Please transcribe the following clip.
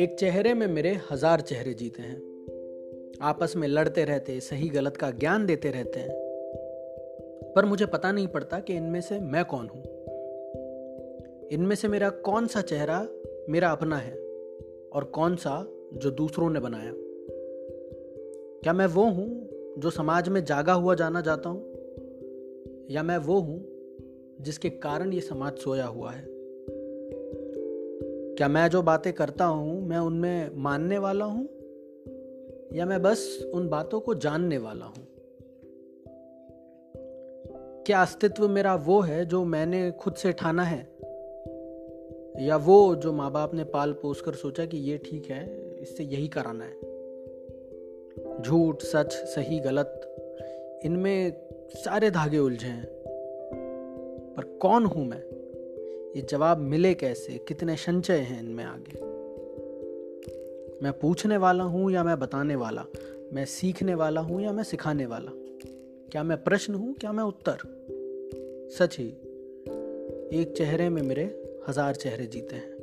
एक चेहरे में मेरे हज़ार चेहरे जीते हैं। आपस में लड़ते रहते, सही गलत का ज्ञान देते रहते हैं। पर मुझे पता नहीं पड़ता कि इनमें से मैं कौन हूँ। इनमें से मेरा कौन सा चेहरा मेरा अपना है और कौन सा जो दूसरों ने बनाया। क्या मैं वो हूँ जो समाज में जागा हुआ जाना चाहता हूँ? या मैं वो हूँ जिसके कारण ये समाज सोया हुआ है। क्या मैं जो बातें करता हूँ, मैं उनमें मानने वाला हूँ? या मैं बस उन बातों को जानने वाला हूँ? क्या अस्तित्व मेरा वो है जो मैंने खुद से ठाना है? या वो जो माँ बाप ने पाल पोस कर सोचा कि ये ठीक है, इससे यही कराना है? झूठ, सच, सही, गलत, इनमें सारे धागे उलझे हैं। पर कौन हूँ मैं? ये जवाब मिले कैसे? कितने संचय हैं इनमें आगे? मैं पूछने वाला हूँ या मैं बताने वाला? मैं सीखने वाला हूँ या मैं सिखाने वाला? क्या मैं प्रश्न हूँ, क्या मैं उत्तर? सच ही, एक चेहरे में मेरे हज़ार चेहरे जीते हैं।